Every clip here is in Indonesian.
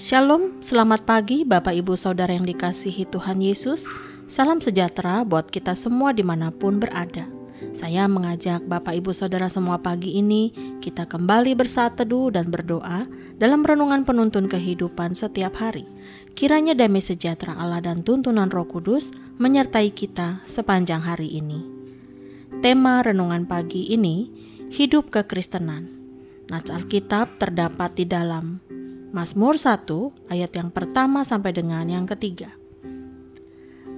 Shalom, selamat pagi Bapak Ibu Saudara yang dikasihi Tuhan Yesus. Salam sejahtera buat kita semua di mana pun berada. Saya mengajak Bapak Ibu Saudara semua pagi ini Kita kembali bersaat teduh dan berdoa Dalam renungan penuntun kehidupan setiap hari. Kiranya damai sejahtera Allah dan tuntunan roh kudus Menyertai kita sepanjang hari ini. Tema renungan pagi ini Hidup kekristenan. Nats Alkitab terdapat di dalam Mazmur 1 ayat yang pertama sampai dengan yang ketiga.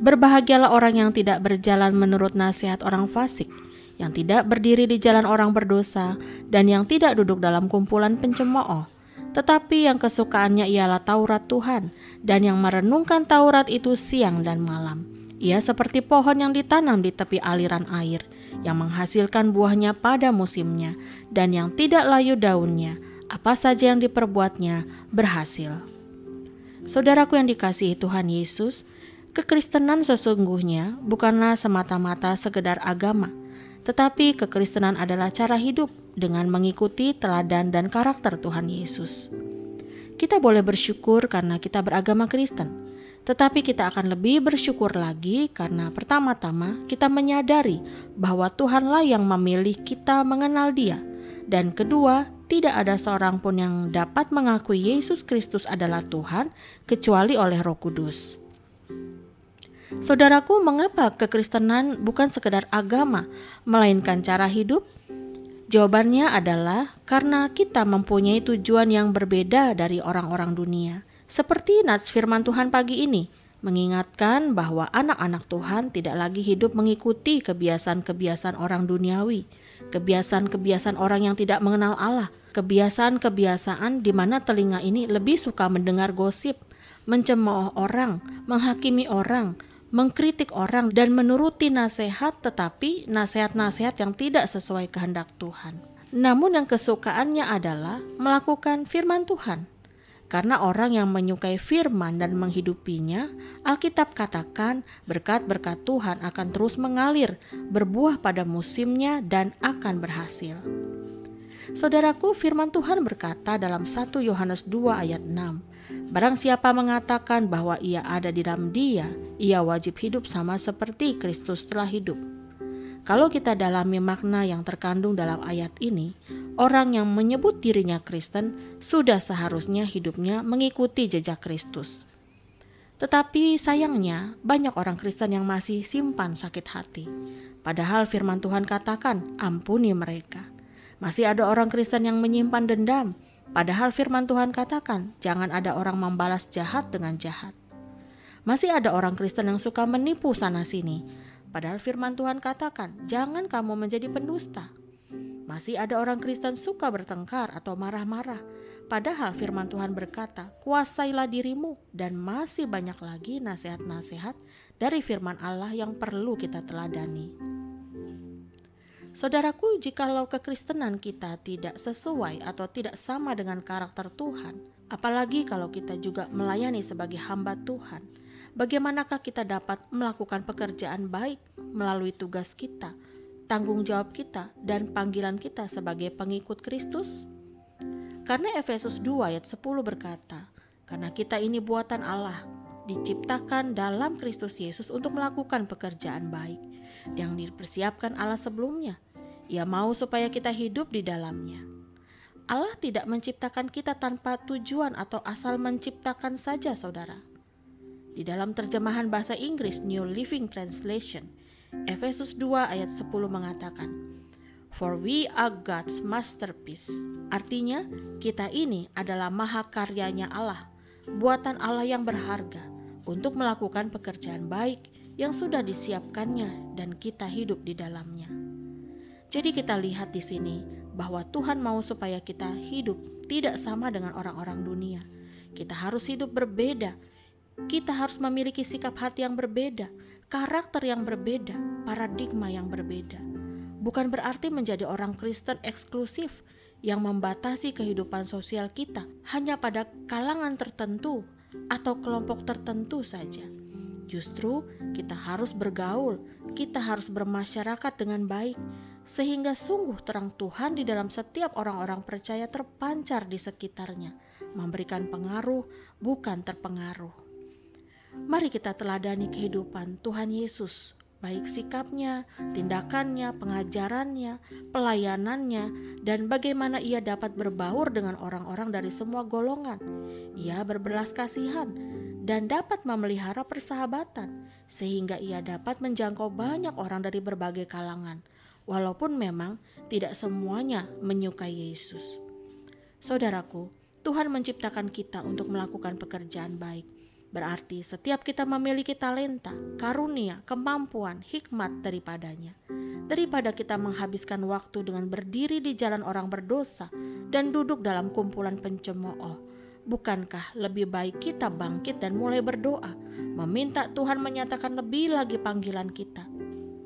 Berbahagialah orang yang tidak berjalan menurut nasihat orang fasik, yang tidak berdiri di jalan orang berdosa, dan yang tidak duduk dalam kumpulan pencemooh, tetapi yang kesukaannya ialah Taurat Tuhan, dan yang merenungkan Taurat itu siang dan malam. Ia seperti pohon yang ditanam di tepi aliran air, yang menghasilkan buahnya pada musimnya, dan yang tidak layu daunnya, apa saja yang diperbuatnya berhasil. Saudaraku yang dikasihi Tuhan Yesus, kekristenan sesungguhnya bukanlah semata-mata sekedar agama, tetapi kekristenan adalah cara hidup dengan mengikuti teladan dan karakter Tuhan Yesus. Kita boleh bersyukur karena kita beragama Kristen, tetapi kita akan lebih bersyukur lagi karena pertama-tama kita menyadari bahwa Tuhanlah yang memilih kita mengenal Dia, dan kedua, tidak ada seorang pun yang dapat mengakui Yesus Kristus adalah Tuhan kecuali oleh Roh Kudus. Saudaraku, mengapa kekristenan bukan sekedar agama, melainkan cara hidup? Jawabannya adalah karena kita mempunyai tujuan yang berbeda dari orang-orang dunia. Seperti nats firman Tuhan pagi ini, mengingatkan bahwa anak-anak Tuhan tidak lagi hidup mengikuti kebiasaan-kebiasaan orang duniawi, kebiasaan-kebiasaan orang yang tidak mengenal Allah, kebiasaan-kebiasaan di mana telinga ini lebih suka mendengar gosip, mencemooh orang, menghakimi orang, mengkritik orang, dan menuruti nasihat, tetapi nasihat-nasihat yang tidak sesuai kehendak Tuhan. Namun, yang kesukaannya adalah melakukan firman Tuhan. Karena orang yang menyukai firman dan menghidupinya, Alkitab katakan berkat-berkat Tuhan akan terus mengalir, berbuah pada musimnya dan akan berhasil. Saudaraku, firman Tuhan berkata dalam 1 Yohanes 2 ayat 6, Barang siapa mengatakan bahwa ia ada di dalam dia, ia wajib hidup sama seperti Kristus telah hidup. Kalau kita dalami makna yang terkandung dalam ayat ini, orang yang menyebut dirinya Kristen sudah seharusnya hidupnya mengikuti jejak Kristus. Tetapi sayangnya, banyak orang Kristen yang masih simpan sakit hati. Padahal firman Tuhan katakan, "Ampuni mereka." Masih ada orang Kristen yang menyimpan dendam, padahal firman Tuhan katakan, jangan ada orang membalas jahat dengan jahat. Masih ada orang Kristen yang suka menipu sana-sini, padahal firman Tuhan katakan, jangan kamu menjadi pendusta. Masih ada orang Kristen suka bertengkar atau marah-marah, padahal firman Tuhan berkata, kuasailah dirimu, dan masih banyak lagi nasihat-nasihat dari firman Allah yang perlu kita teladani. Saudaraku, jikalau kekristenan kita tidak sesuai atau tidak sama dengan karakter Tuhan, apalagi kalau kita juga melayani sebagai hamba Tuhan, bagaimanakah kita dapat melakukan pekerjaan baik melalui tugas kita, tanggung jawab kita, dan panggilan kita sebagai pengikut Kristus? Karena Efesus 2 ayat 10 berkata, karena kita ini buatan Allah, diciptakan dalam Kristus Yesus untuk melakukan pekerjaan baik yang dipersiapkan Allah sebelumnya. Ia mau supaya kita hidup di dalamnya. Allah tidak menciptakan kita tanpa tujuan atau asal menciptakan saja, saudara. Di dalam terjemahan bahasa Inggris New Living Translation, Efesus 2 ayat 10 mengatakan, For we are God's masterpiece. Artinya, kita ini adalah mahakaryanya Allah, buatan Allah yang berharga untuk melakukan pekerjaan baik yang sudah disiapkannya dan kita hidup di dalamnya. Jadi kita lihat di sini bahwa Tuhan mau supaya kita hidup tidak sama dengan orang-orang dunia. Kita harus hidup berbeda. Kita harus memiliki sikap hati yang berbeda, karakter yang berbeda, paradigma yang berbeda. Bukan berarti menjadi orang Kristen eksklusif yang membatasi kehidupan sosial kita hanya pada kalangan tertentu atau kelompok tertentu saja Justru kita harus bergaul, kita harus bermasyarakat dengan baik, sehingga sungguh terang Tuhan di dalam setiap orang-orang percaya terpancar di sekitarnya, memberikan pengaruh, bukan terpengaruh. Mari kita teladani kehidupan Tuhan Yesus, baik sikapnya, tindakannya, pengajarannya, pelayanannya, dan bagaimana ia dapat berbaur dengan orang-orang dari semua golongan. Ia berbelas kasihan dan dapat memelihara persahabatan, sehingga ia dapat menjangkau banyak orang dari berbagai kalangan, walaupun memang tidak semuanya menyukai Yesus. Saudaraku, Tuhan menciptakan kita untuk melakukan pekerjaan baik Berarti setiap kita memiliki talenta, karunia, kemampuan, hikmat daripadanya. Daripada kita menghabiskan waktu dengan berdiri di jalan orang berdosa dan duduk dalam kumpulan pencemooh, bukankah lebih baik kita bangkit dan mulai berdoa, meminta Tuhan menyatakan lebih lagi panggilan kita,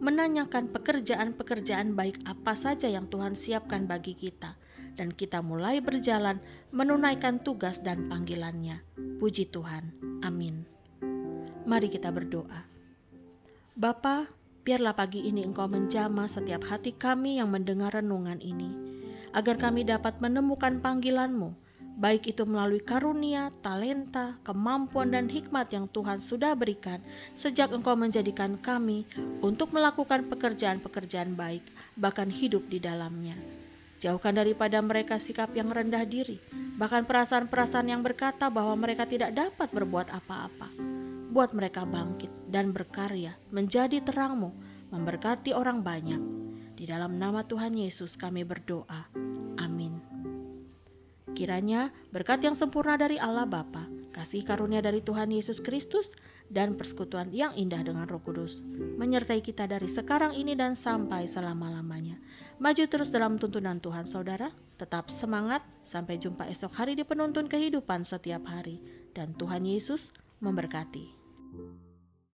menanyakan pekerjaan-pekerjaan baik apa saja yang Tuhan siapkan bagi kita, dan kita mulai berjalan menunaikan tugas dan panggilannya. Puji Tuhan. Amin. Mari kita berdoa. Bapa, biarlah pagi ini Engkau menjamah setiap hati kami yang mendengar renungan ini, agar kami dapat menemukan panggilan-Mu, baik itu melalui karunia, talenta, kemampuan, dan hikmat yang Tuhan sudah berikan sejak Engkau menjadikan kami untuk melakukan pekerjaan-pekerjaan baik, bahkan hidup di dalamnya. Jauhkan daripada mereka sikap yang rendah diri, bahkan perasaan-perasaan yang berkata bahwa mereka tidak dapat berbuat apa-apa. Buat mereka bangkit dan berkarya menjadi terangmu, memberkati orang banyak. Di dalam nama Tuhan Yesus kami berdoa. Kiranya berkat yang sempurna dari Allah Bapa, kasih karunia dari Tuhan Yesus Kristus, dan persekutuan yang indah dengan Roh Kudus menyertai kita dari sekarang ini dan sampai selama-lamanya. Maju terus dalam tuntunan Tuhan, saudara. Tetap semangat. Sampai jumpa esok hari di penuntun kehidupan setiap hari, dan Tuhan Yesus memberkati.